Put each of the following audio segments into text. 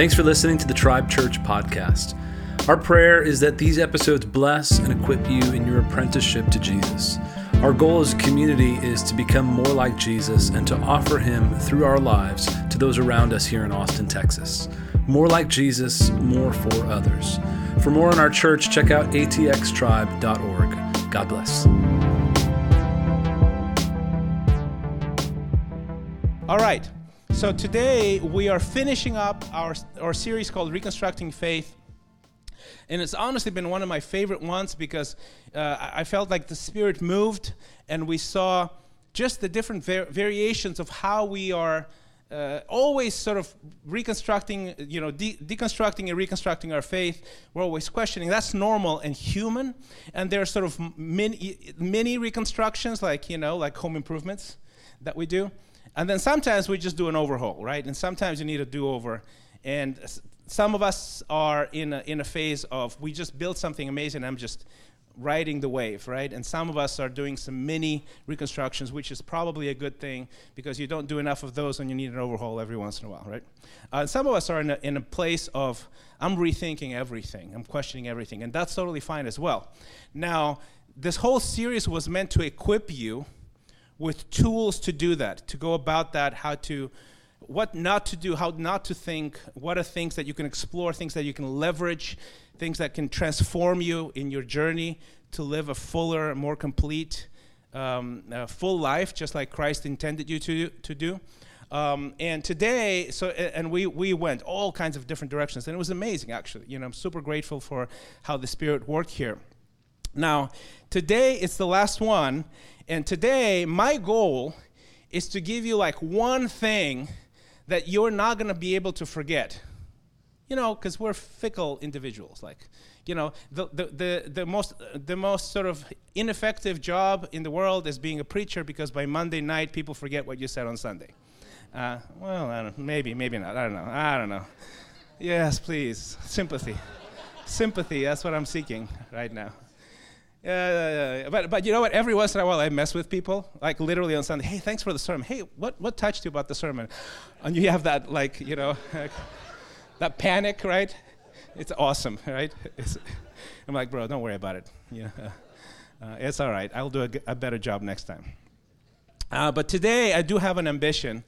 Thanks for listening to the Tribe Church podcast. Our prayer is that these episodes bless and equip you in your apprenticeship to Jesus. Our goal as a community is to become more like Jesus and to offer Him through our lives to those around us here in Austin, Texas. More like Jesus, more for others. For more on our church, check out atxtribe.org. God bless. All right. So today we are finishing up our, our series called Reconstructing Faith. And it's honestly been one of my favorite ones because uh, I felt like the Spirit moved and we saw just the different var- variations of how we are uh, always sort of reconstructing, you know, de- deconstructing and reconstructing our faith. We're always questioning. That's normal and human. And there are sort of mini, mini reconstructions, like, you know, like home improvements that we do. And then sometimes we just do an overhaul, right? And sometimes you need a do over. And some of us are in a, in a phase of we just built something amazing, I'm just riding the wave, right? And some of us are doing some mini reconstructions, which is probably a good thing because you don't do enough of those and you need an overhaul every once in a while, right? Uh, some of us are in a, in a place of I'm rethinking everything, I'm questioning everything, and that's totally fine as well. Now, this whole series was meant to equip you with tools to do that, to go about that, how to, what not to do, how not to think, what are things that you can explore, things that you can leverage, things that can transform you in your journey to live a fuller, more complete, um, uh, full life, just like Christ intended you to, to do. Um, and today, so and we we went all kinds of different directions, and it was amazing actually. You know, I'm super grateful for how the Spirit worked here. Now, today it's the last one, and today, my goal is to give you like one thing that you're not going to be able to forget. You know, because we're fickle individuals. Like, you know, the, the, the, the, most, the most sort of ineffective job in the world is being a preacher because by Monday night, people forget what you said on Sunday. Uh, well, I don't, maybe, maybe not. I don't know. I don't know. Yes, please. Sympathy. Sympathy, that's what I'm seeking right now. Yeah. But, but you know what? Every once in a while, I mess with people, like literally on Sunday. Hey, thanks for the sermon. Hey, what, what touched you about the sermon? And you have that, like, you know, that panic, right? It's awesome, right? It's, I'm like, bro, don't worry about it. Yeah, uh, uh, it's all right. I'll do a, a better job next time. Uh, but today, I do have an ambition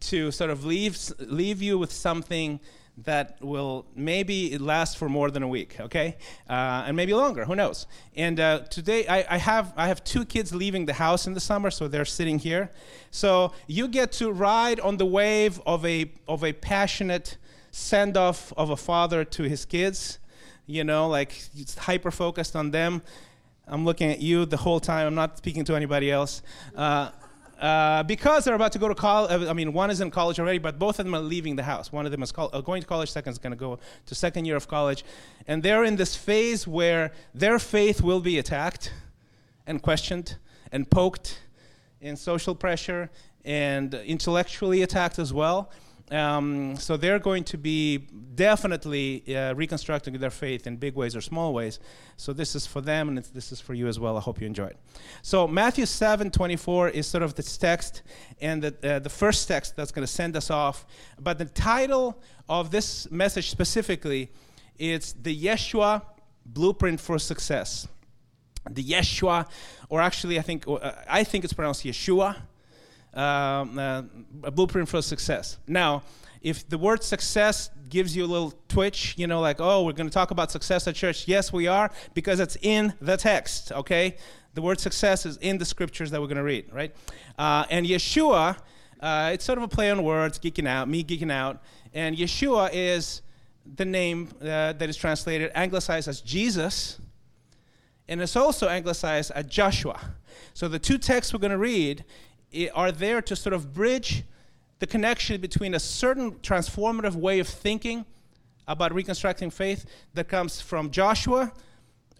to sort of leave, leave you with something that will maybe last for more than a week, okay, uh, and maybe longer. Who knows? And uh, today I, I, have I have two kids leaving the house in the summer, so they're sitting here. So you get to ride on the wave of a of a passionate send off of a father to his kids. You know, like hyper focused on them. I'm looking at you the whole time. I'm not speaking to anybody else. Uh, uh, because they're about to go to college. Uh, I mean, one is in college already, but both of them are leaving the house. One of them is uh, going to college, second is going to go to second year of college. And they're in this phase where their faith will be attacked and questioned and poked in social pressure and intellectually attacked as well. Um, so they're going to be definitely uh, reconstructing their faith in big ways or small ways. So this is for them, and this is for you as well. I hope you enjoy it. So Matthew 7 24 is sort of this text, and the, uh, the first text that's going to send us off. But the title of this message specifically is the Yeshua Blueprint for Success. The Yeshua, or actually, I think uh, I think it's pronounced Yeshua um, uh, a blueprint for success. Now, if the word success gives you a little twitch, you know, like, oh, we're going to talk about success at church. Yes, we are, because it's in the text, okay? The word success is in the scriptures that we're going to read, right? Uh, and Yeshua, uh, it's sort of a play on words, geeking out, me geeking out. And Yeshua is the name uh, that is translated, anglicized as Jesus, and it's also anglicized as Joshua. So the two texts we're going to read are there to sort of bridge the connection between a certain transformative way of thinking about reconstructing faith that comes from Joshua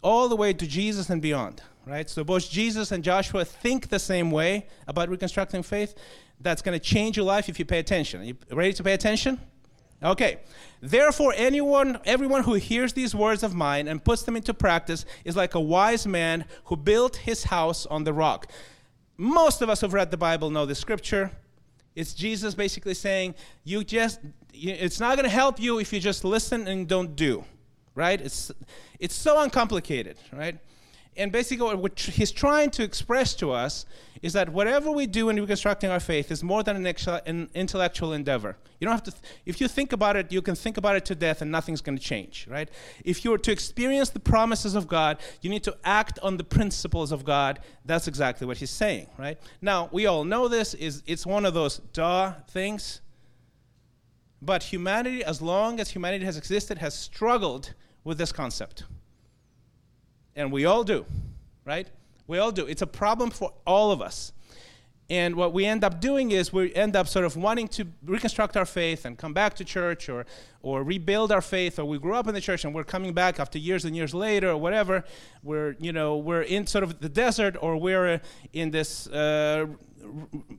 all the way to Jesus and beyond, right? So both Jesus and Joshua think the same way about reconstructing faith. That's going to change your life if you pay attention. Are you ready to pay attention? Okay. Therefore, anyone, everyone who hears these words of mine and puts them into practice is like a wise man who built his house on the rock. Most of us who've read the Bible know the scripture. It's Jesus basically saying, you just, it's not going to help you if you just listen and don't do, right? It's, it's so uncomplicated, right? And basically, what he's trying to express to us is that whatever we do in reconstructing our faith is more than an, intellectual endeavor. You don't have to, th- if you think about it, you can think about it to death and nothing's going to change, right? If you are to experience the promises of God, you need to act on the principles of God. That's exactly what he's saying, right? Now, we all know this, is it's one of those duh things. But humanity, as long as humanity has existed, has struggled with this concept. And we all do, right? We all do. It's a problem for all of us. And what we end up doing is we end up sort of wanting to reconstruct our faith and come back to church or, or rebuild our faith, or we grew up in the church and we're coming back after years and years later or whatever. We're, you know, we're in sort of the desert or we're in this, uh,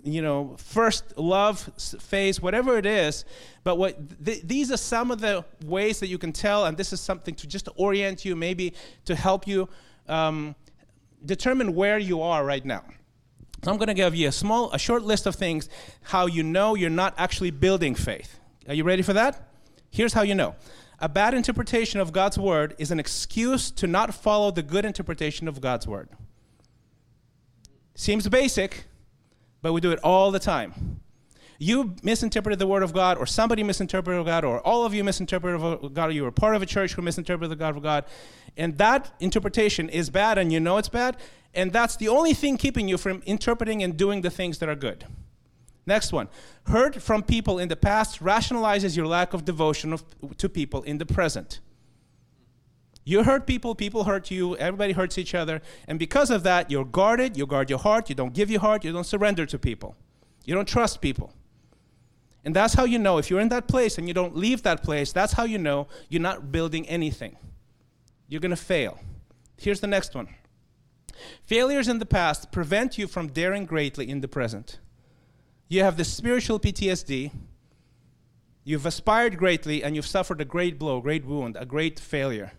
you know, first love phase, whatever it is. But what th- these are some of the ways that you can tell, and this is something to just orient you, maybe to help you um, determine where you are right now. So I'm going to give you a small, a short list of things how you know you're not actually building faith. Are you ready for that? Here's how you know. A bad interpretation of God's word is an excuse to not follow the good interpretation of God's word. Seems basic, but we do it all the time. You misinterpreted the word of God, or somebody misinterpreted God, or all of you misinterpreted God, or you were part of a church who misinterpreted the God of God, and that interpretation is bad, and you know it's bad, and that's the only thing keeping you from interpreting and doing the things that are good. Next one. Heard from people in the past rationalizes your lack of devotion of, to people in the present. You hurt people, people hurt you, everybody hurts each other. And because of that, you're guarded, you guard your heart, you don't give your heart, you don't surrender to people. You don't trust people. And that's how you know, if you're in that place and you don't leave that place, that's how you know you're not building anything. You're going to fail. Here's the next one Failures in the past prevent you from daring greatly in the present. You have the spiritual PTSD. You've aspired greatly and you've suffered a great blow, great wound, a great failure.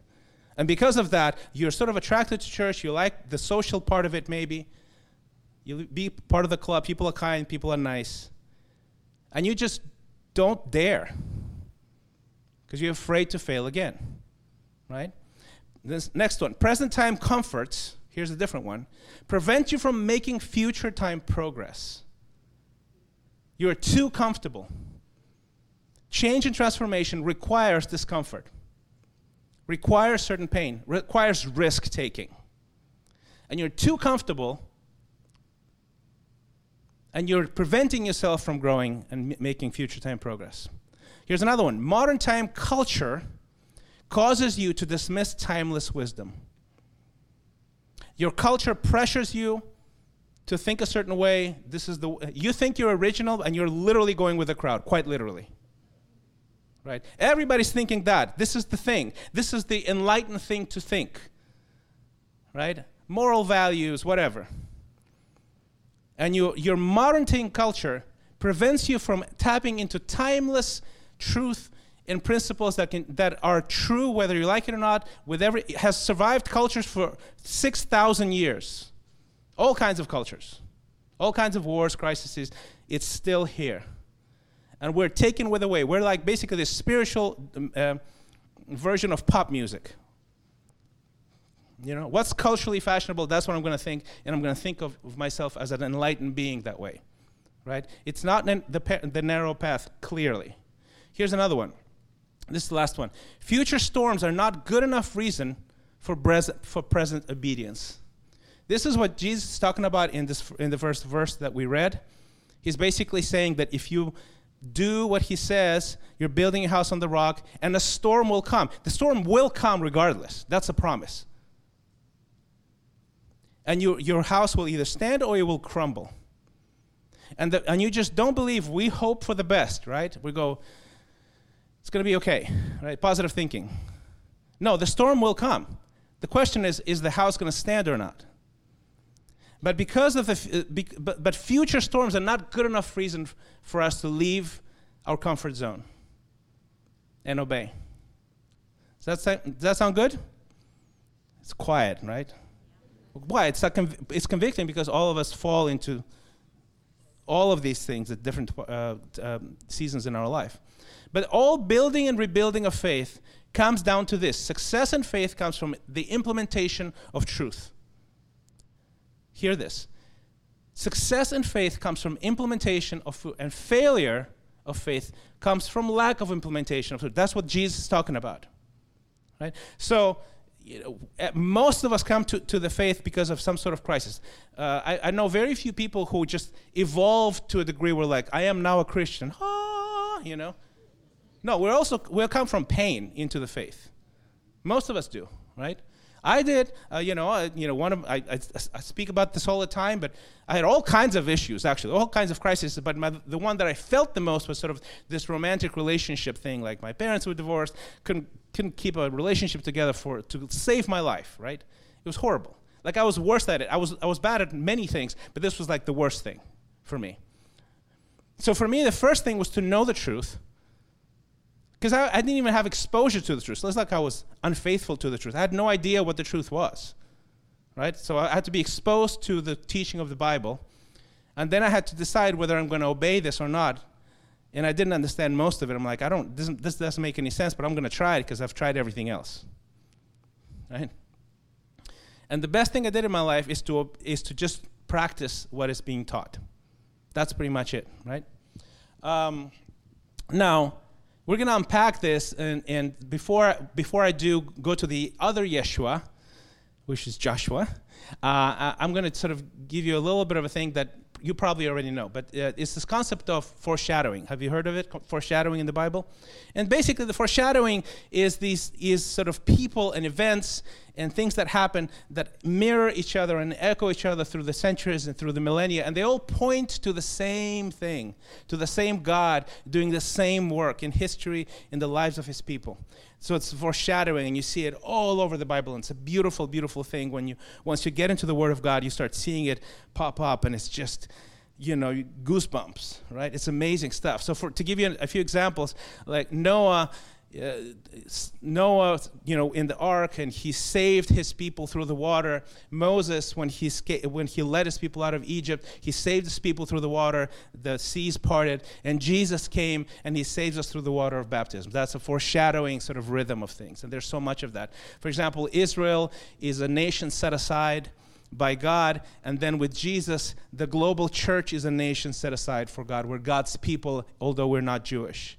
And because of that, you're sort of attracted to church. You like the social part of it, maybe. You be part of the club. People are kind, people are nice. And you just don't dare because you're afraid to fail again, right? This next one present time comforts, here's a different one, prevent you from making future time progress. You're too comfortable. Change and transformation requires discomfort requires certain pain, requires risk taking. And you're too comfortable and you're preventing yourself from growing and m- making future time progress. Here's another one modern time culture causes you to dismiss timeless wisdom. Your culture pressures you to think a certain way. This is the you think you're original and you're literally going with the crowd, quite literally right? Everybody's thinking that. This is the thing. This is the enlightened thing to think, right? Moral values, whatever. And you, your modern culture prevents you from tapping into timeless truth and principles that, can, that are true, whether you like it or not, with every, has survived cultures for 6,000 years. All kinds of cultures, all kinds of wars, crises. It's still here and we're taken with away. We're like basically the spiritual uh, version of pop music. You know, what's culturally fashionable, that's what I'm going to think, and I'm going to think of, of, myself as an enlightened being that way. Right? It's not the, the narrow path, clearly. Here's another one. This is the last one. Future storms are not good enough reason for, pres- for present obedience. This is what Jesus is talking about in, this, in the first verse that we read. He's basically saying that if you do what he says. You're building a house on the rock, and a storm will come. The storm will come regardless. That's a promise. And you, your house will either stand or it will crumble. And, the, and you just don't believe. We hope for the best, right? We go, it's going to be okay, right? Positive thinking. No, the storm will come. The question is, is the house going to stand or not? But because of the, uh, but, future storms are not good enough reason for us to leave our comfort zone and obey. Does that, sound, good? It's quiet, right? Why? It's, conv- it's convicting because all of us fall into all of these things at different uh, um, seasons in our life. But all building and rebuilding of faith comes down to this success in faith comes from the implementation of truth. Hear this. Success in faith comes from implementation of and failure of faith comes from lack of implementation of truth. That's what Jesus is talking about. Right? So you know, most of us come to, to the faith because of some sort of crisis. Uh, I, I, know very few people who just evolved to a degree where, like, I am now a Christian. Ah, you know. No, we're also we come from pain into the faith. Most of us do, right? I did. Uh, you know, uh, you know, one of I, I, I, speak about this all the time, but I had all kinds of issues, actually, all kinds of crises. But my, the one that I felt the most was sort of this romantic relationship thing. Like my parents were divorced, couldn't couldn't keep a relationship together for to save my life. Right? It was horrible. Like I was worse at it. I was I was bad at many things, but this was like the worst thing for me. So for me, the first thing was to know the truth because I, I, didn't even have exposure to the truth. So it's like I was unfaithful to the truth. I had no idea what the truth was, right? So I had to be exposed to the teaching of the Bible, and then I had to decide whether I'm going to obey this or not. And I didn't understand most of it. I'm like, I don't. This, this doesn't make any sense, but I'm going to try it because I've tried everything else, right? And the best thing I did in my life is to is to just practice what is being taught. That's pretty much it, right? Um, now we're going to unpack this, and, and before, before I do go to the other Yeshua, which is Joshua, uh, I'm going to sort of give you a little bit of a thing that you probably already know, but uh, it's this concept of foreshadowing. Have you heard of it? Foreshadowing in the Bible, and basically the foreshadowing is these is sort of people and events and things that happen that mirror each other and echo each other through the centuries and through the millennia, and they all point to the same thing, to the same God doing the same work in history in the lives of His people. So it's foreshadowing, and you see it all over the Bible. And it's a beautiful, beautiful thing when you once you get into the Word of God, you start seeing it pop up, and it's just you know goosebumps right it's amazing stuff so for to give you a few examples like noah uh, Noah, you know, in the ark, and he saved his people through the water. Moses, when he when he led his people out of Egypt, he saved his people through the water. The seas parted, and Jesus came and he saves us through the water of baptism. That's a foreshadowing sort of rhythm of things, and there's so much of that. For example, Israel is a nation set aside by God, and then with Jesus, the global church is a nation set aside for God. We're God's people, although we're not Jewish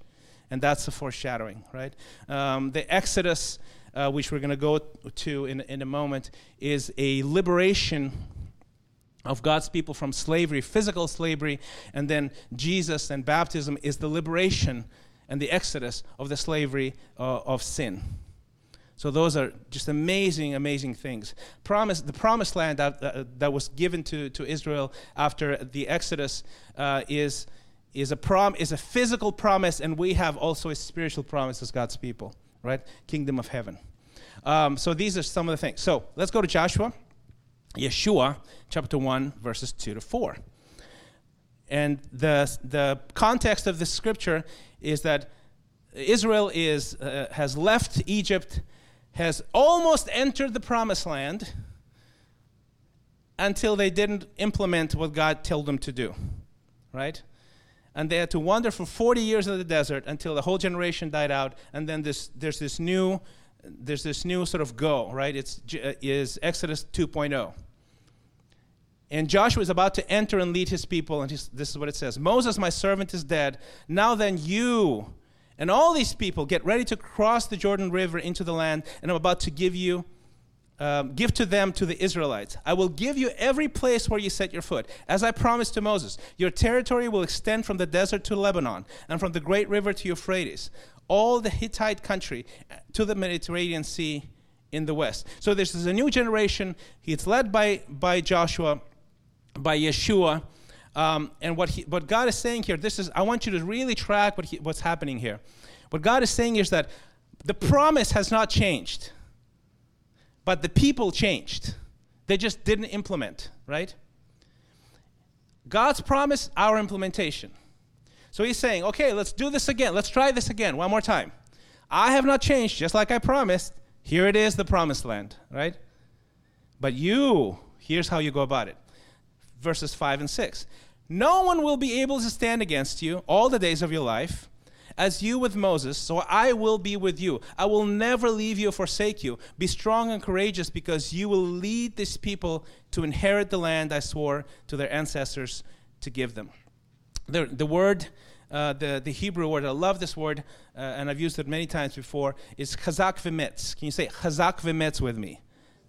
and that's the foreshadowing, right? Um, the Exodus, uh, which we're going to go to in, in a moment, is a liberation of God's people from slavery, physical slavery, and then Jesus and baptism is the liberation and the exodus of the slavery uh, of sin. So those are just amazing, amazing things. Promise, the promised land that, uh, that was given to, to Israel after the Exodus uh, is is a prom is a physical promise, and we have also a spiritual promise as God's people, right? Kingdom of heaven. Um, so these are some of the things. So let's go to Joshua, Yeshua, chapter one, verses two to four. And the the context of this scripture is that Israel is uh, has left Egypt, has almost entered the promised land until they didn't implement what God told them to do, right? And they had to wander for 40 years in the desert until the whole generation died out and then this, there's this new there's this new sort of go right? It's uh, is exodus 2.0 and joshua is about to enter and lead his people and this is what it says moses my servant is dead. Now then you and all these people get ready to cross the jordan river into the land and i'm about to give you um, give to them to the Israelites. I will give you every place where you set your foot, as I promised to Moses. Your territory will extend from the desert to Lebanon, and from the great river to Euphrates, all the Hittite country to the Mediterranean Sea in the west. So this is a new generation. It's led by, by Joshua, by Yeshua. Um, and what, he, what God is saying here, this is, I want you to really track what he, what's happening here. What God is saying is that the promise has not changed. But the people changed. They just didn't implement, right? God's promise, our implementation. So he's saying, okay, let's do this again. Let's try this again, one more time. I have not changed, just like I promised. Here it is, the promised land, right? But you, here's how you go about it. Verses 5 and 6. No one will be able to stand against you all the days of your life. As you with Moses, so I will be with you. I will never leave you or forsake you. Be strong and courageous because you will lead this people to inherit the land I swore to their ancestors to give them. The, the word, uh, the, the Hebrew word, I love this word, uh, and I've used it many times before, is chazak v'metz. Can you say chazak v'metz with me?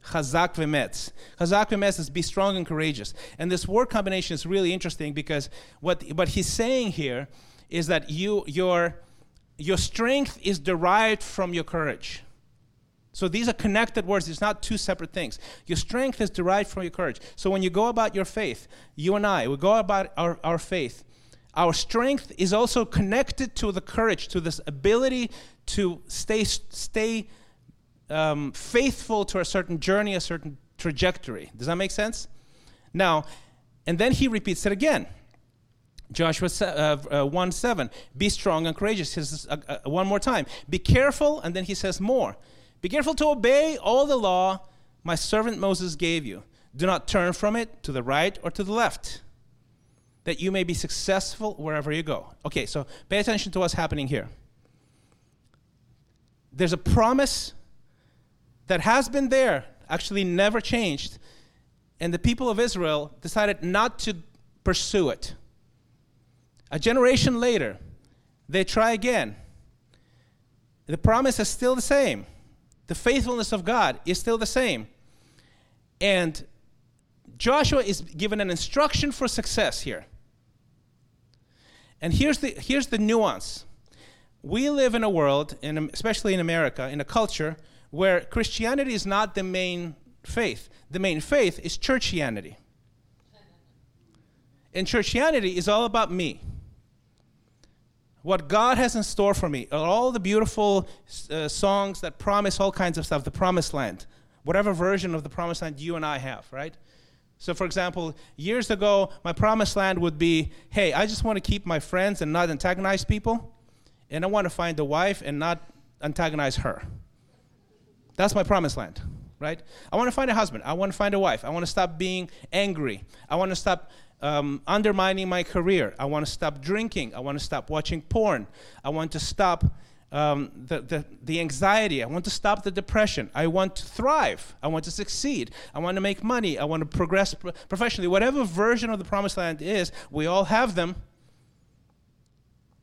Chazak v'metz. Chazak v'metz is be strong and courageous. And this word combination is really interesting because what, what he's saying here is that you, your, your strength is derived from your courage. So these are connected words. It's not two separate things. Your strength is derived from your courage. So when you go about your faith, you and I, we go about our, our faith, our strength is also connected to the courage, to this ability to stay, stay um, faithful to a certain journey, a certain trajectory. Does that make sense? Now, and then he repeats it again. Joshua uh, uh, 1 7. Be strong and courageous. He says uh, one more time. Be careful, and then he says more. Be careful to obey all the law my servant Moses gave you. Do not turn from it to the right or to the left, that you may be successful wherever you go. Okay, so pay attention to what's happening here. There's a promise that has been there, actually never changed, and the people of Israel decided not to pursue it. A generation later, they try again. The promise is still the same. The faithfulness of God is still the same. And Joshua is given an instruction for success here. And here's the, here's the nuance. We live in a world, in, especially in America, in a culture where Christianity is not the main faith. The main faith is churchianity. And churchianity is all about me what God has in store for me, all the beautiful uh, songs that promise all kinds of stuff, the promised land, whatever version of the promised land you and I have, right? So, for example, years ago, my promised land would be hey, I just want to keep my friends and not antagonize people, and I want to find a wife and not antagonize her. That's my promised land, right? I want to find a husband. I want to find a wife. I want to stop being angry. I want to stop um, undermining my career. I want to stop drinking. I want to stop watching porn. I want to stop um, the, the, the anxiety. I want to stop the depression. I want to thrive. I want to succeed. I want to make money. I want to progress pro- professionally. Whatever version of the promised land is, we all have them.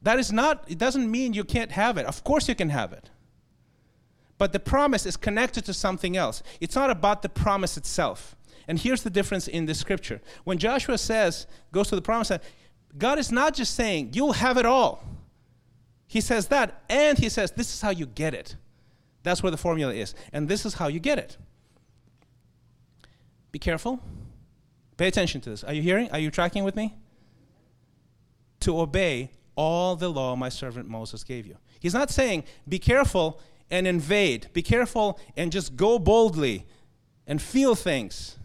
That is not, it doesn't mean you can't have it. Of course you can have it. But the promise is connected to something else. It's not about the promise itself. And here's the difference in the scripture. When Joshua says, goes to the promised land, God is not just saying, you'll have it all. He says that, and he says, this is how you get it. That's where the formula is. And this is how you get it. Be careful. Pay attention to this. Are you hearing? Are you tracking with me? To obey all the law my servant Moses gave you. He's not saying, be careful and invade. Be careful and just go boldly and feel things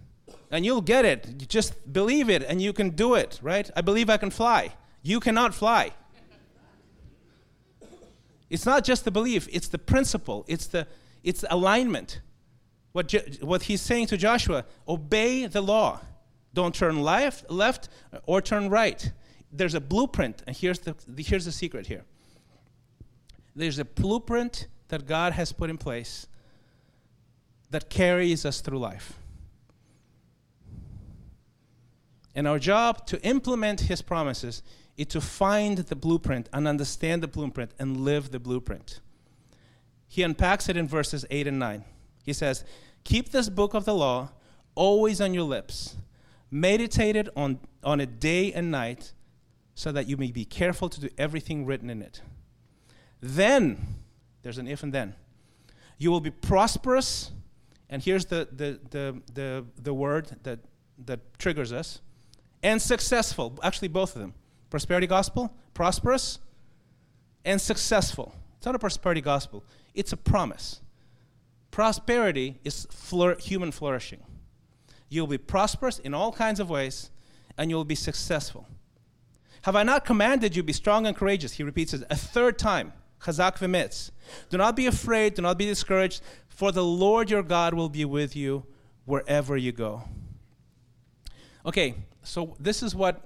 and you'll get it. You just believe it and you can do it, right? I believe I can fly. You cannot fly. It's not just the belief, it's the principle, it's the it's alignment. What, what he's saying to Joshua, obey the law. Don't turn left, left or turn right. There's a blueprint, and here's the, here's the secret here. There's a blueprint that God has put in place that carries us through life. And our job to implement his promises is to find the blueprint and understand the blueprint and live the blueprint. He unpacks it in verses 8 and 9. He says, Keep this book of the law always on your lips, meditate it on, on it day and night, so that you may be careful to do everything written in it. Then, there's an if and then, you will be prosperous. And here's the, the, the, the, the word that, that triggers us and successful. Actually, both of them. Prosperity gospel, prosperous and successful. It's not a prosperity gospel, it's a promise. Prosperity is flour- human flourishing. You'll be prosperous in all kinds of ways, and you'll be successful. Have I not commanded you be strong and courageous? He repeats it a third time. Chazak v'metz. Do not be afraid, do not be discouraged, for the Lord your God will be with you wherever you go. Okay, so this is what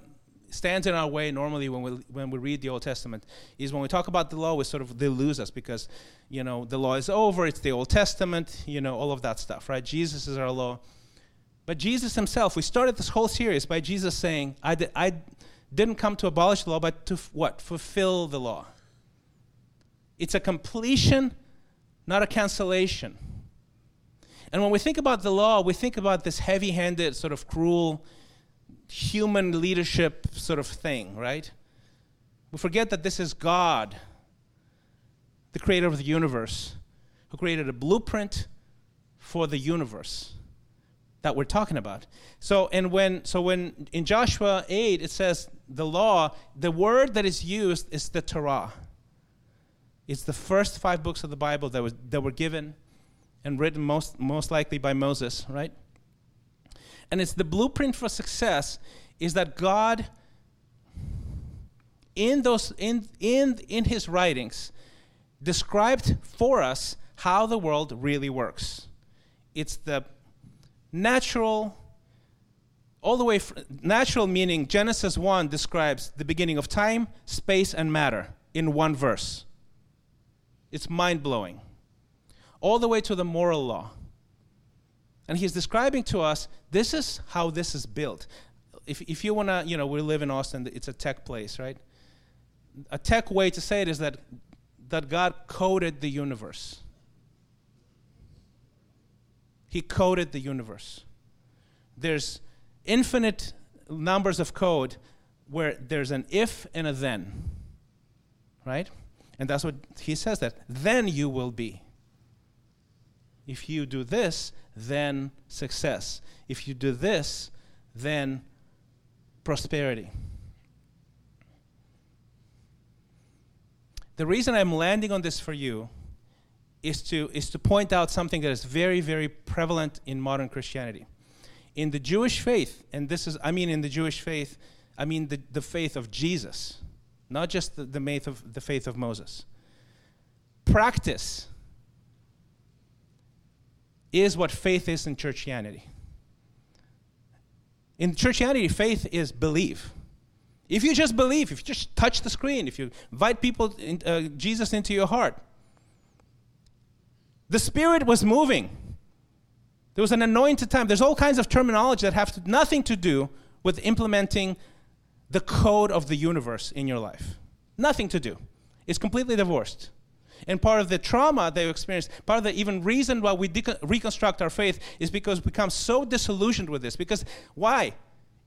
stands in our way normally when we when we read the Old Testament is when we talk about the law, we sort of they lose us because you know the law is over. It's the Old Testament, you know, all of that stuff, right? Jesus is our law. But Jesus himself, we started this whole series by Jesus saying, I, di- I didn't come to abolish the law, but to f- what? Fulfill the law. It's a completion, not a cancellation. And when we think about the law, we think about this heavy handed, sort of cruel, human leadership sort of thing, right? We forget that this is God, the creator of the universe, who created a blueprint for the universe that we're talking about. So and when so when in Joshua 8 it says the law, the word that is used is the Torah. It's the first five books of the Bible that was that were given and written most most likely by Moses, right? And it's the blueprint for success is that God in those in in in his writings described for us how the world really works. It's the natural all the way natural meaning genesis 1 describes the beginning of time space and matter in one verse. It's mind-blowing. All the way to the moral law and he's describing to us this is how this is built if, if you want to you know we live in austin it's a tech place right a tech way to say it is that that god coded the universe he coded the universe. There's infinite numbers of code where there's an if and a then. Right? And that's what he says that then you will be. If you do this, then success. If you do this, then prosperity. The reason I'm landing on this for you is to, is to point out something that is very, very prevalent in modern Christianity. In the Jewish faith, and this is, I mean, in the Jewish faith, I mean the, the faith of Jesus, not just the, the, faith of, the faith of Moses. Practice is what faith is in churchianity. In churchianity, faith is belief. If you just believe, if you just touch the screen, if you invite people, in, uh, Jesus into your heart, the Spirit was moving. There was an anointed time. There's all kinds of terminology that have to, nothing to do with implementing the code of the universe in your life. Nothing to do. It's completely divorced. And part of the trauma they experienced, part of the even reason why we reconstruct our faith is because we become so disillusioned with this. Because why?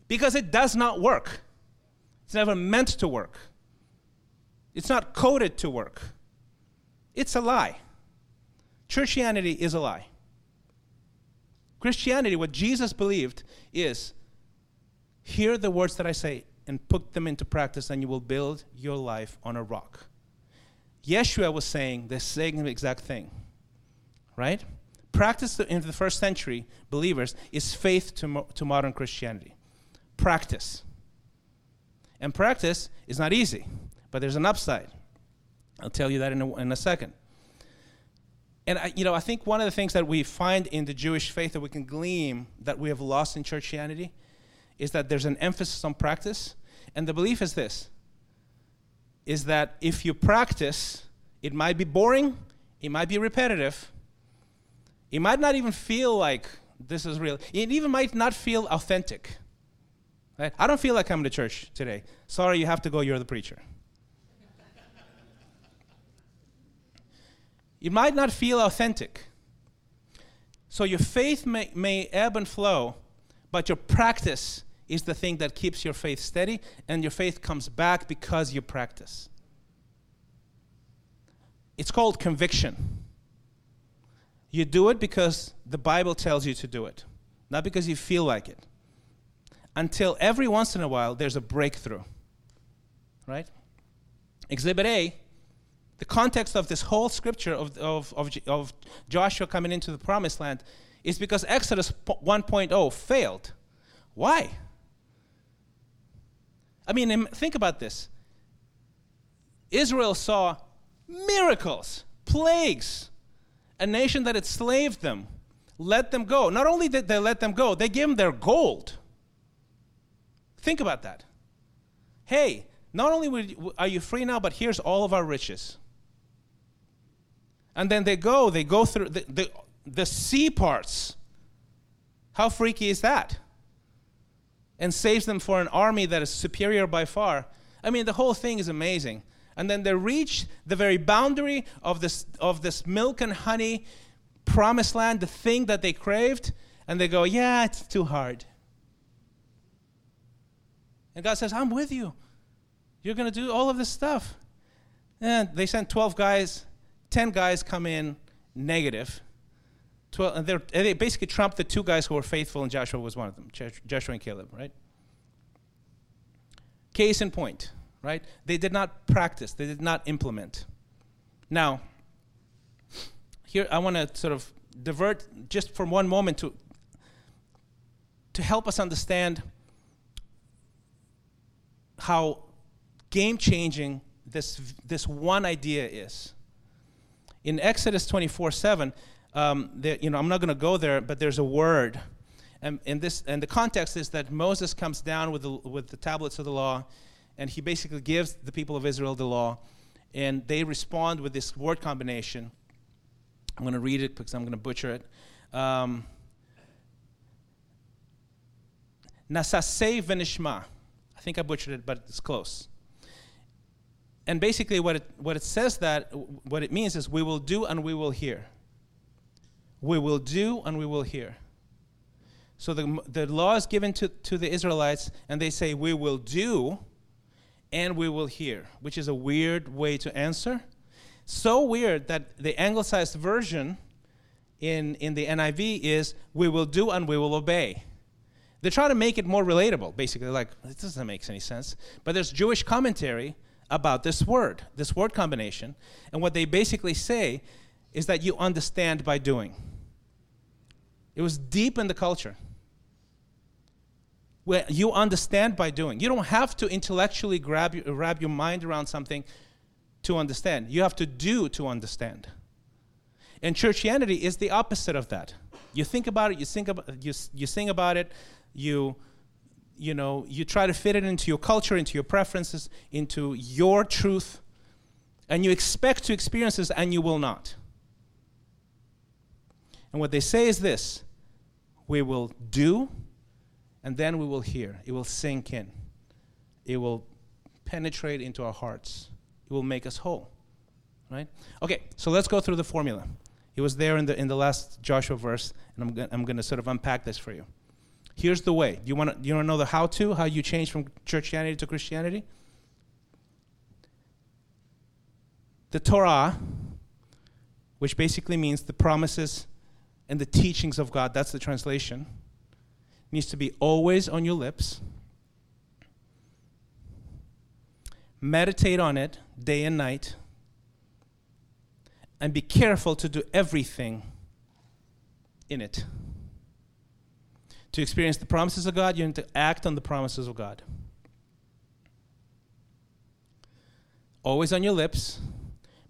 Because it does not work. It's never meant to work. It's not coded to work. It's a lie. Churchianity is a lie. Christianity, what Jesus believed, is hear the words that I say and put them into practice, and you will build your life on a rock. Yeshua was saying the same exact thing, right? Practice in the first century believers is faith to, mo- to modern Christianity. Practice. And practice is not easy, but there's an upside. I'll tell you that in a, in a second. And I, you know, I think one of the things that we find in the Jewish faith that we can glean that we have lost in churchianity is that there's an emphasis on practice. And the belief is this is that if you practice, it might be boring, it might be repetitive, it might not even feel like this is real. It even might not feel authentic. Right? I don't feel like coming to church today. Sorry, you have to go, you're the preacher. it might not feel authentic. So your faith may, may ebb and flow, but your practice is the thing that keeps your faith steady, and your faith comes back because you practice. It's called conviction. You do it because the Bible tells you to do it, not because you feel like it. Until every once in a while there's a breakthrough. Right? Exhibit A the context of this whole scripture of, of, of, of Joshua coming into the promised land is because Exodus 1.0 failed. Why? I mean, think about this. Israel saw miracles, plagues, a nation that had them, let them go. Not only did they let them go, they gave them their gold. Think about that. hey, not only are you free now, but here's all of our riches. And then they go, they go through the, the, the sea parts. How freaky is that? And saves them for an army that is superior by far. I mean, the whole thing is amazing. And then they reach the very boundary of this, of this milk and honey promised land, the thing that they craved, and they go, Yeah, it's too hard. And God says, I'm with you. You're going to do all of this stuff. And they sent 12 guys, 10 guys come in negative. 12, and, and they basically trumped the two guys who were faithful, and Joshua was one of them Joshua and Caleb, right? Case in point, right? They did not practice, they did not implement. Now, here I want to sort of divert just for one moment to, to help us understand how game changing this, this one idea is. In Exodus 24 7, um, there, you know, I'm not going to go there, but there's a word. And, and, this, and the context is that Moses comes down with the, with the tablets of the law, and he basically gives the people of Israel the law, and they respond with this word combination. I'm going to read it because I'm going to butcher it. Um, Nasasei I think I butchered it, but it's close. And basically, what it, what it says that, what it means is we will do and we will hear. We will do and we will hear. So the, the law is given to, to the Israelites, and they say, We will do and we will hear, which is a weird way to answer. So weird that the anglicized version in, in the NIV is, We will do and we will obey. They're trying to make it more relatable, basically, like, this doesn't make any sense. But there's Jewish commentary about this word, this word combination. And what they basically say is that you understand by doing. It was deep in the culture. Where you understand by doing. You don't have to intellectually grab, your, wrap your mind around something to understand. You have to do to understand. And churchianity is the opposite of that. You think about it, you, think about, you, you sing about it, you you know you try to fit it into your culture into your preferences into your truth and you expect to experience this and you will not and what they say is this we will do and then we will hear. It will sink in. It will penetrate into our hearts. It will make us whole right? Okay so let's go through the formula. It was there in the in the last joshua verse and i'm, I'm going to sort of unpack this for you. Here's the way. You want to you want to know the how to, how you change from Churchianity to Christianity? The Torah, which basically means the promises and the teachings of God, that's the translation, needs to be always on your lips. Meditate on it day and night. And be careful to do everything in it. To experience the promises of God, you need to act on the promises of God. Always on your lips.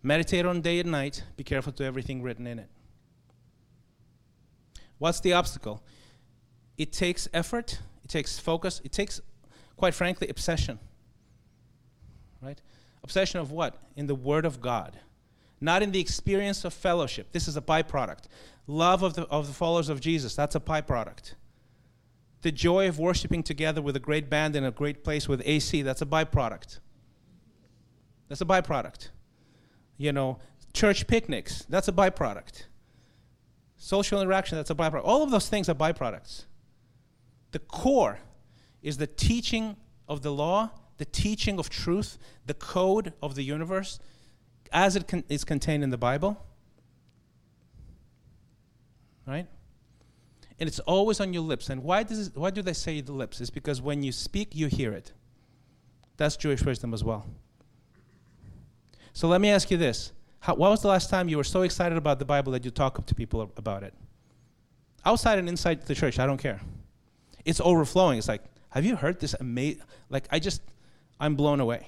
Meditate on day and night. Be careful to everything written in it. What's the obstacle? It takes effort, it takes focus, it takes, quite frankly, obsession. Right? Obsession of what? In the Word of God, not in the experience of fellowship. This is a byproduct. Love of the, of the followers of Jesus, that's a byproduct the joy of worshiping together with a great band in a great place with AC, that's a byproduct. That's a byproduct. You know, church picnics, that's a byproduct. Social interaction, that's a byproduct. All of those things are byproducts. The core is the teaching of the law, the teaching of truth, the code of the universe as it con- is contained in the Bible. Right? and it's always on your lips. And why, does it, why do they say the lips? It's because when you speak, you hear it. That's Jewish wisdom as well. So let me ask you this. How, what was the last time you were so excited about the Bible that you talk to people about it? Outside and inside the church, I don't care. It's overflowing. It's like, have you heard this amazing? Like, I just, I'm blown away.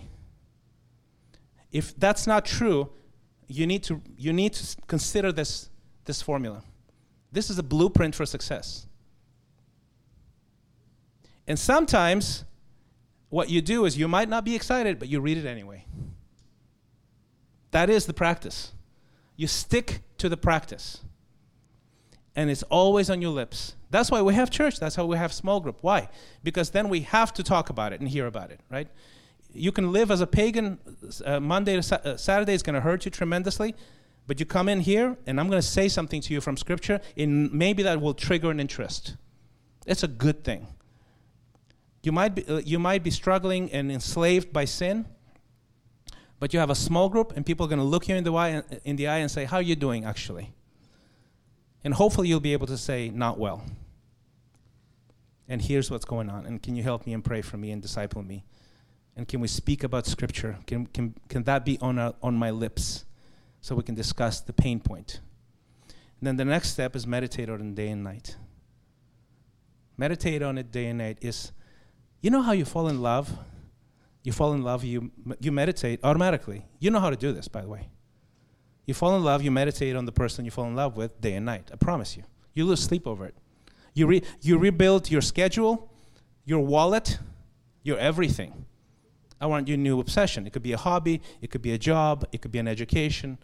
If that's not true, you need to, you need to consider this, this formula. This is a blueprint for success. And sometimes what you do is you might not be excited, but you read it anyway. That is the practice. You stick to the practice. And it's always on your lips. That's why we have church. That's how we have small group. Why? Because then we have to talk about it and hear about it, right? You can live as a pagan. Uh, Monday to sa- uh, Saturday is going to hurt you tremendously, but you come in here, and I'm going to say something to you from Scripture, and maybe that will trigger an interest. It's a good thing. You might be, uh, you might be struggling and enslaved by sin, but you have a small group, and people are going to look you in the, eye, in the eye and say, How are you doing, actually? And hopefully, you'll be able to say, Not well. And here's what's going on. And can you help me and pray for me and disciple me? And can we speak about Scripture? Can, can, can that be on, on my lips so we can discuss the pain point? And then the next step is meditate on it day and night. Meditate on it day and night is, you know how you fall in love? You fall in love, you, you meditate automatically. You know how to do this, by the way. You fall in love, you meditate on the person you fall in love with day and night. I promise you. You lose sleep over it. You, re- you rebuild your schedule, your wallet, your everything. I want your new obsession. It could be a hobby, it could be a job, it could be an education,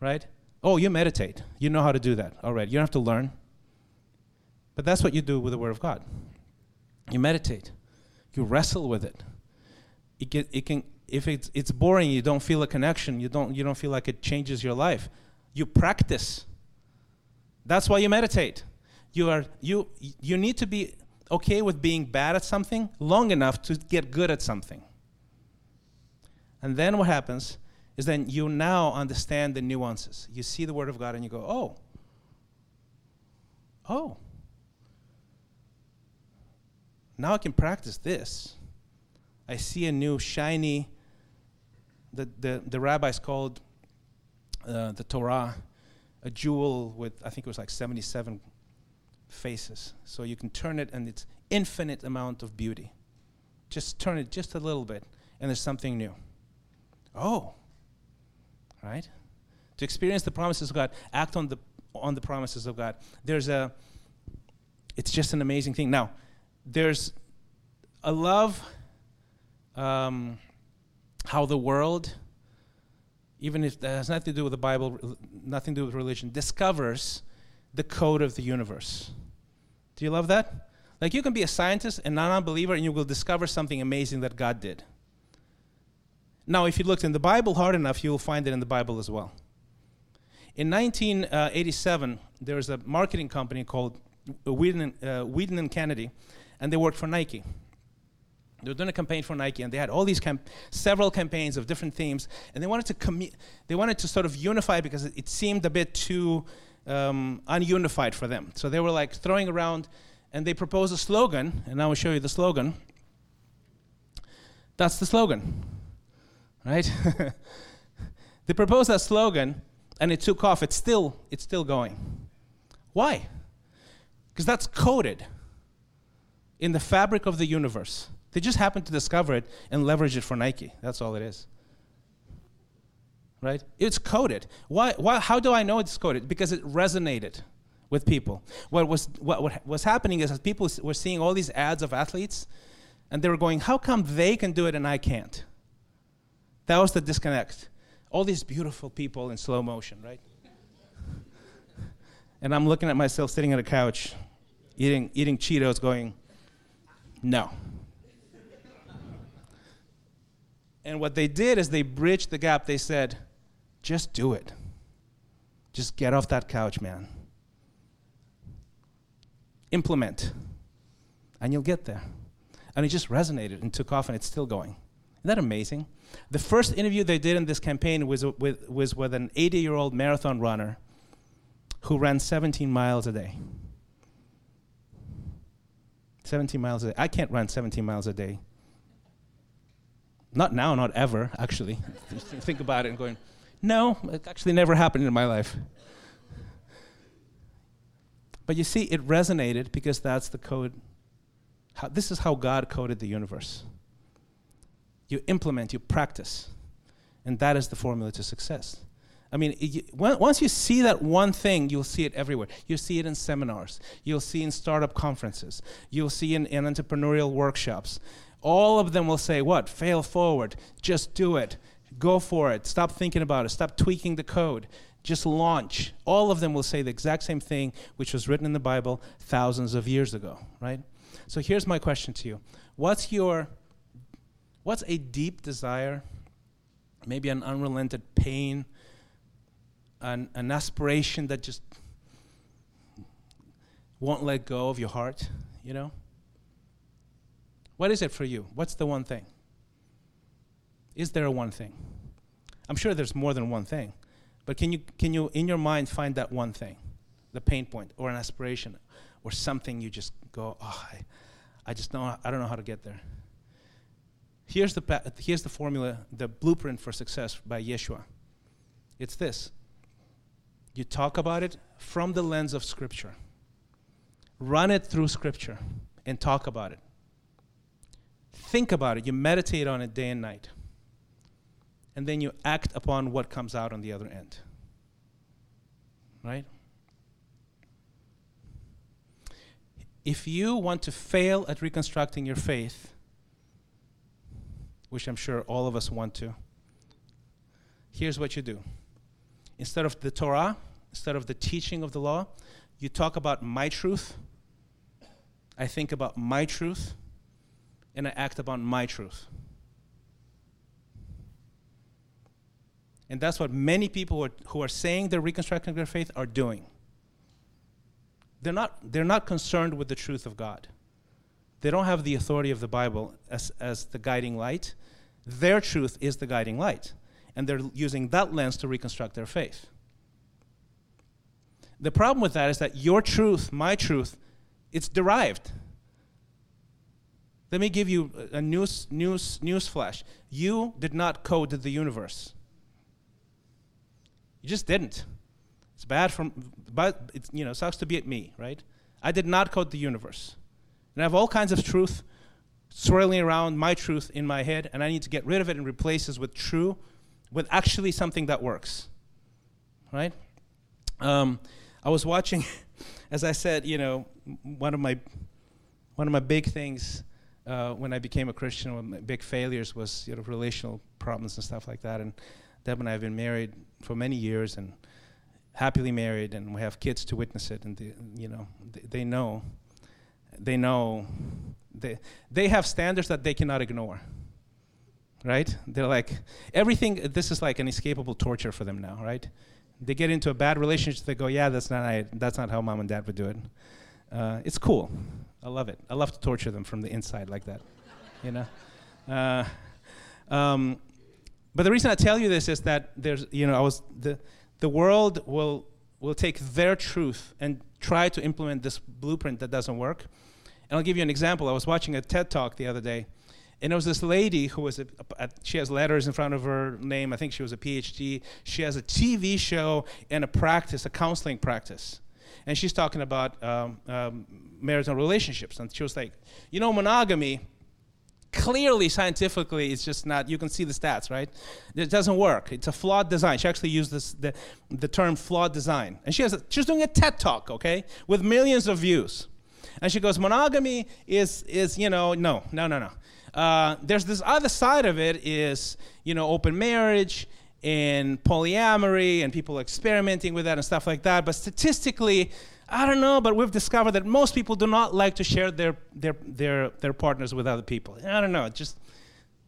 right? Oh, you meditate. You know how to do that already. You don't have to learn. But that's what you do with the Word of God. You meditate. You wrestle with it it, it can if it's, it's boring you don't feel a connection you don't you don't feel like it changes your life. You practice. That's why you meditate. You are you you need to be okay with being bad at something long enough to get good at something. And then what happens is then you now understand the nuances. You see the word of god and you go oh. Oh. Now i can practice this I see a new shiny, the, the, the rabbis called uh, the Torah a jewel with, I think it was like 77 faces. So you can turn it and it's infinite amount of beauty. Just turn it just a little bit and there's something new. Oh, right? To experience the promises of God, act on the, on the promises of God. There's a, it's just an amazing thing. Now, there's a love um, how the world, even if that has nothing to do with the Bible, nothing to do with religion, discovers the code of the universe. Do you love that? Like you can be a scientist and non unbeliever and you will discover something amazing that God did. Now, if you looked in the Bible hard enough, you will find it in the Bible as well. In 1987, there was a marketing company called Wieden, uh, Wieden and Kennedy, and they worked for Nike. They were doing a campaign for Nike, and they had all these camp- several campaigns of different themes, and they wanted to commu- they wanted to sort of unify because it, it seemed a bit too um, ununified for them. So they were like throwing around, and they proposed a slogan, and I will show you the slogan. That's the slogan, right? they proposed that slogan, and it took off. It's still it's still going. Why? Because that's coded in the fabric of the universe. They just happened to discover it and leverage it for Nike. That's all it is. Right? It's coded. Why, why, how do I know it's coded? Because it resonated with people. What was, what, what was happening is people were seeing all these ads of athletes and they were going, how come they can do it and I can't? That was the disconnect. All these beautiful people in slow motion, right? and I'm looking at myself sitting on a couch, eating, eating Cheetos, going, no. And what they did is they bridged the gap. They said, just do it. Just get off that couch, man. Implement. And you'll get there. And it just resonated and took off, and it's still going. Isn't that amazing? The first interview they did in this campaign was with, was with an 80 year old marathon runner who ran 17 miles a day. 17 miles a day. I can't run 17 miles a day. Not now, not ever, actually. think about it and going, no, it actually never happened in my life. But you see, it resonated because that's the code. How, this is how God coded the universe. You implement, you practice, and that is the formula to success. I mean, it, once you see that one thing, you'll see it everywhere. You'll see it in seminars. You'll see in startup conferences. You'll see in, in entrepreneurial workshops All of them will say, What? Fail forward. Just do it. Go for it. Stop thinking about it. Stop tweaking the code. Just launch. All of them will say the exact same thing, which was written in the Bible thousands of years ago, right? So here's my question to you What's your, what's a deep desire, maybe an unrelented pain, an, an aspiration that just won't let go of your heart, you know? What is it for you? What's the one thing? Is there a one thing? I'm sure there's more than one thing. But can you, can you, in your mind, find that one thing, the pain point, or an aspiration, or something you just go, oh, I, I just know, I don't know how to get there. Here's the, here's the formula, the blueprint for success by Yeshua. It's this you talk about it from the lens of Scripture, run it through Scripture, and talk about it. Think about it, you meditate on it day and night and then you act upon what comes out on the other end. Right? If you want to fail at reconstructing your faith, which I'm sure all of us want to, here's what you do. Instead of the Torah, instead of the teaching of the law, you talk about my truth. I think about my truth, and I act upon my truth. And that's what many people who are, who are saying they're reconstructing their faith are doing. They're not, they're not concerned with the truth of God. They don't have the authority of the Bible as, as the guiding light. Their truth is the guiding light. And they're using that lens to reconstruct their faith. The problem with that is that your truth, my truth, it's derived. Let me give you a news, news, news flash. You did not code the universe. You just didn't. It's bad from, but it you know sucks to be at me, right? I did not code the universe, and I have all kinds of truth swirling around my truth in my head, and I need to get rid of it and replace it with true, with actually something that works, right? Um, I was watching, as I said, you know, one of my one of my big things uh, when I became a Christian, one of my big failures was you know relational problems and stuff like that, and Deb and I have been married for many years and happily married, and we have kids to witness it. And they, you know, they, they know, they know, they they have standards that they cannot ignore. Right? They're like everything. This is like an escapable torture for them now. Right? They get into a bad relationship. They go, yeah, that's not I, that's not how mom and dad would do it. Uh, it's cool. I love it. I love to torture them from the inside like that. you know. Uh, um, but the reason I tell you this is that there's, you know, I was the the world will will take their truth and try to implement this blueprint that doesn't work. And I'll give you an example. I was watching a TED talk the other day, and there was this lady who was a, a, she has letters in front of her name. I think she was a PhD. She has a TV show and a practice, a counseling practice, and she's talking about um, um, marital relationships. And she was like, you know, monogamy clearly scientifically it's just not you can see the stats right? It doesn't work. It's a flawed design. She actually used this the, the term flawed design. And she has a, she's doing a ted talk okay with millions of views. And she goes monogamy is is you know no no no no. Uh, there's this other side of it is you know open marriage and polyamory and people experimenting with that and stuff like that but statistically I don't know, but we've discovered that most people do not like to share their, their, their, their partners with other people. I don't know, just,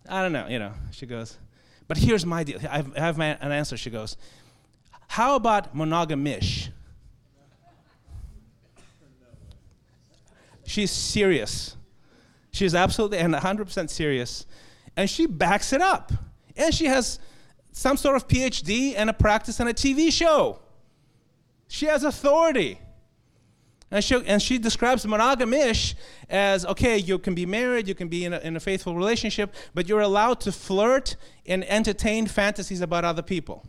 I don't know, you know. She goes, but here's my deal. I have, I have my, an answer. She goes, how about monogamish? She's serious. She's absolutely and 100% serious. And she backs it up. And she has some sort of PhD and a practice and a TV show. She has authority. And she, and she describes monogamish as okay, you can be married, you can be in a, in a faithful relationship, but you're allowed to flirt and entertain fantasies about other people.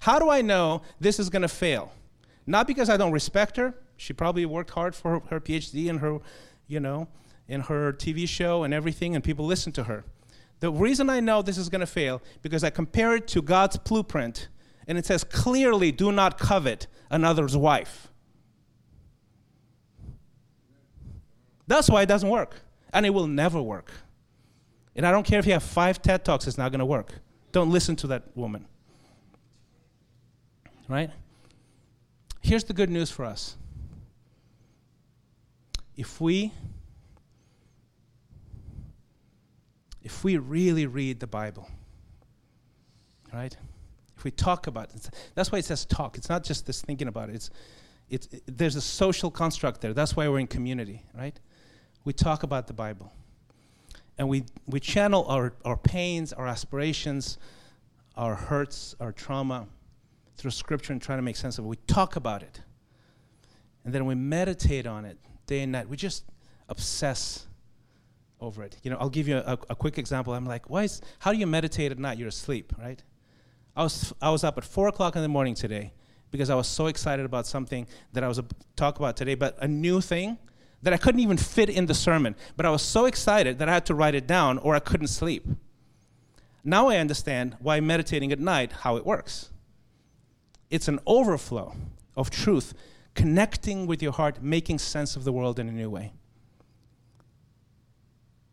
How do I know this is going to fail? Not because I don't respect her. She probably worked hard for her, her PhD and her, you know, in her TV show and everything, and people listen to her. The reason I know this is going to fail because I compare it to God's blueprint, and it says clearly, "Do not covet another's wife." That's why it doesn't work. And it will never work. And I don't care if you have five TED Talks, it's not going to work. Don't listen to that woman. Right? Here's the good news for us. If we if we really read the Bible, right? If we talk about it, that's why it says talk. It's not just this thinking about it. It's, it's, it, there's a social construct there. That's why we're in community, right? We talk about the Bible. And we, we channel our, our pains, our aspirations, our hurts, our trauma through Scripture and try to make sense of it. We talk about it. And then we meditate on it day and night. We just obsess over it. You know, I'll give you a, a quick example. I'm like, why is, how do you meditate at night? You're asleep, right? I was, I was up at 4 o'clock in the morning today because I was so excited about something that I was to talk about today, but a new thing that I couldn't even fit in the sermon. But I was so excited that I had to write it down or I couldn't sleep. Now I understand why meditating at night, how it works. It's an overflow of truth, connecting with your heart, making sense of the world in a new way.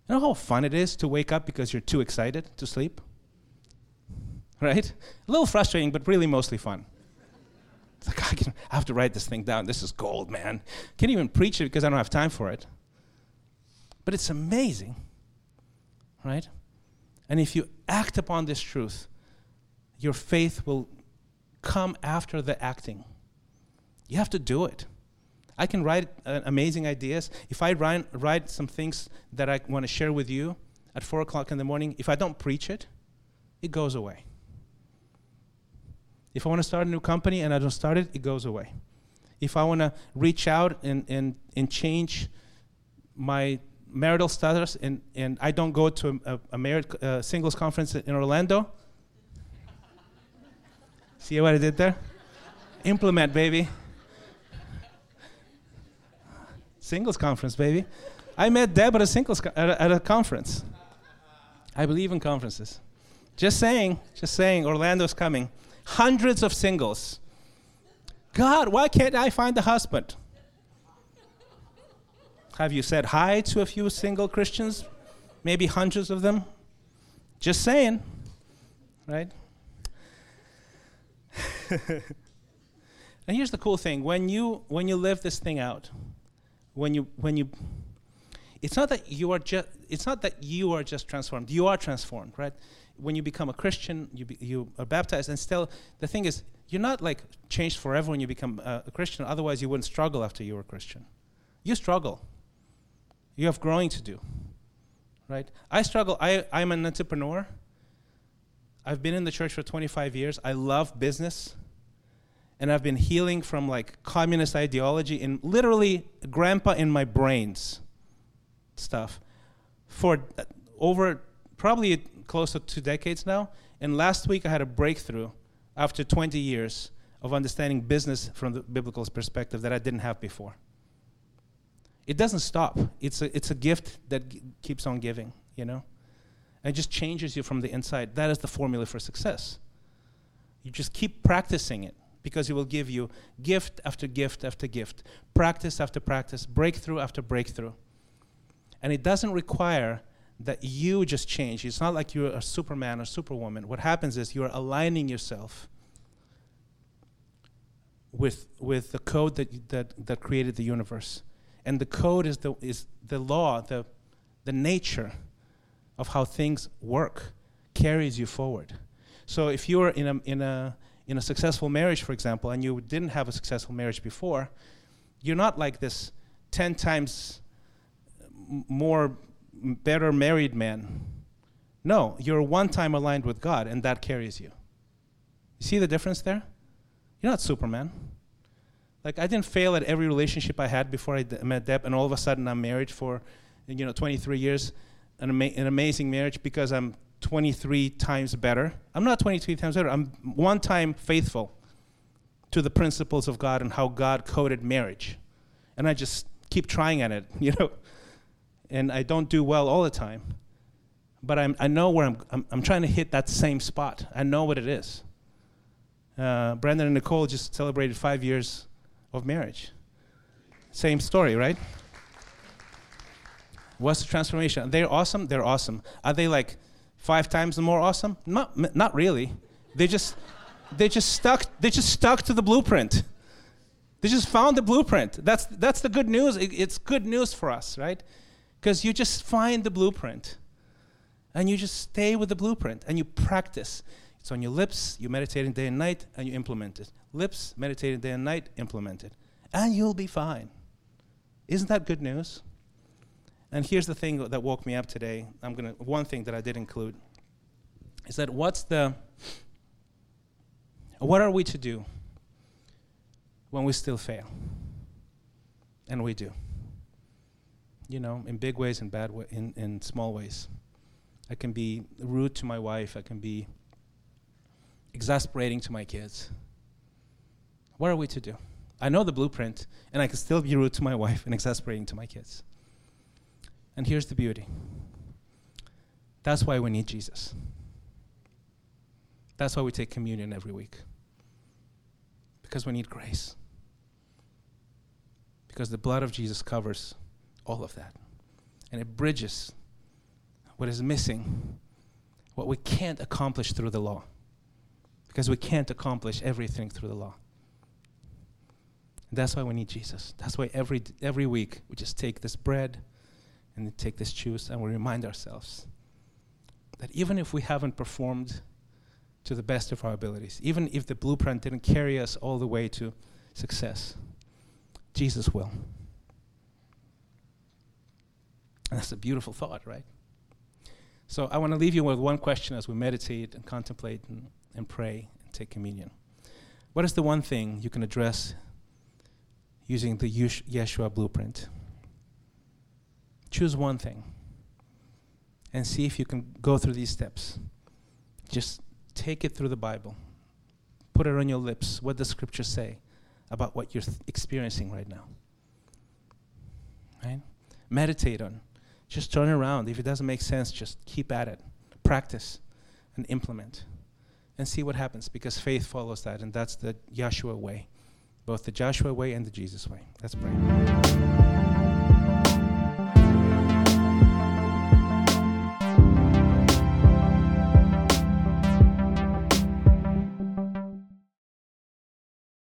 You know how fun it is to wake up because you're too excited to sleep? Right? A little frustrating, but really mostly fun. It's like, I, can, I have to write this thing down. This is gold, man. Can't even preach it because I don't have time for it. But it's amazing, right? And if you act upon this truth, your faith will come after the acting. You have to do it. I can write uh, amazing ideas. If I write, write some things that I want to share with you at 4 o'clock in the morning, if I don't preach it, it goes away. If I want to start a new company and I don't start it, it goes away. If I want to reach out and, and, and change my marital status and, and I don't go to a, a married uh, singles conference in Orlando, see what I did there? Implement, baby. Singles conference, baby. I met Deb at a singles co- at, a, at a conference. I believe in conferences. Just saying, just saying, Orlando's coming. Hundreds of singles. God, why can't I find a husband? Have you said hi to a few single Christians? Maybe hundreds of them? Just saying, right? and here's the cool thing when you when you live this thing out when you when you it's not that you are just it's not that you are just transformed. You are transformed right? When you become a christian you be, you are baptized and still the thing is you're not like changed forever when you become a, a christian. Otherwise you wouldn't struggle after you were a christian. You struggle. You have growing to do right? I struggle. I i'm an entrepreneur. I've been in the church for 25 years. I love business and I've been healing from like communist ideology and literally grandpa in my brains stuff for uh, over probably close to two decades now. And last week I had a breakthrough after 20 years of understanding business from the biblical perspective that I didn't have before. It doesn't stop. It's a, it's a gift that g- keeps on giving, you know? And it just changes you from the inside. That is the formula for success. You just keep practicing it because He will give you gift after gift after gift, practice after practice, breakthrough after breakthrough. And it doesn't require that you just change. It's not like you're a superman or superwoman. What happens is you're aligning yourself with, with the code that, that, that created the universe. And the code is the, is the law, the, the nature of how things work carries you forward. So if you're in a, in a, in a successful marriage, for example, and you didn't have a successful marriage before, you're not like this 10 times more better married man. No, you're one time aligned with God, and that carries you. You see the difference there? You're not Superman. Like I didn't fail at every relationship I had before I d- met Deb, and all of a sudden I'm married for, you know, 23 years, an, ama- an amazing marriage because I'm 23 times better. I'm not 23 times better. I'm one time faithful to the principles of God and how God coded marriage. And I just keep trying at it, you know. And I don't do well all the time. But I'm, I know where I'm, I'm, I'm trying to hit that same spot. I know what it is. Uh, Brandon and Nicole just celebrated five years of marriage. Same story, right? What's the transformation? They're awesome. They're awesome. Are they like five times more awesome? Not, not really. They just, they just stuck. They just stuck to the blueprint. They just found the blueprint. That's that's the good news. It, it's good news for us, right? Because you just find the blueprint, and you just stay with the blueprint, and you practice. It's on your lips. You meditate day and night, and you implement it. Lips, meditate in day and night, implement it, and you'll be fine. Isn't that good news? And here's the thing that woke me up today. I'm gonna one thing that I did include is that what's the what are we to do when we still fail? And we do. You know, in big ways and bad way, in, in small ways. I can be rude to my wife, I can be exasperating to my kids. What are we to do? I know the blueprint, and I can still be rude to my wife and exasperating to my kids. And here's the beauty that's why we need Jesus. That's why we take communion every week. Because we need grace. Because the blood of Jesus covers all of that. And it bridges what is missing, what we can't accomplish through the law. Because we can't accomplish everything through the law. That's why we need Jesus. That's why every, every week we just take this bread and take this juice and we remind ourselves that even if we haven't performed to the best of our abilities, even if the blueprint didn't carry us all the way to success, Jesus will. And that's a beautiful thought, right? So I want to leave you with one question as we meditate and contemplate and, and pray and take communion. What is the one thing you can address using the Yeshua blueprint? Choose one thing and see if you can go through these steps. Just take it through the Bible. Put it on your lips. What does Scripture say about what you're th- experiencing right now? Right? Meditate on. Just turn around. If it doesn't make sense, just keep at it. Practice and implement. And see what happens because faith follows that, and that's the Joshua way, both the Joshua way and the Jesus way. Let's pray.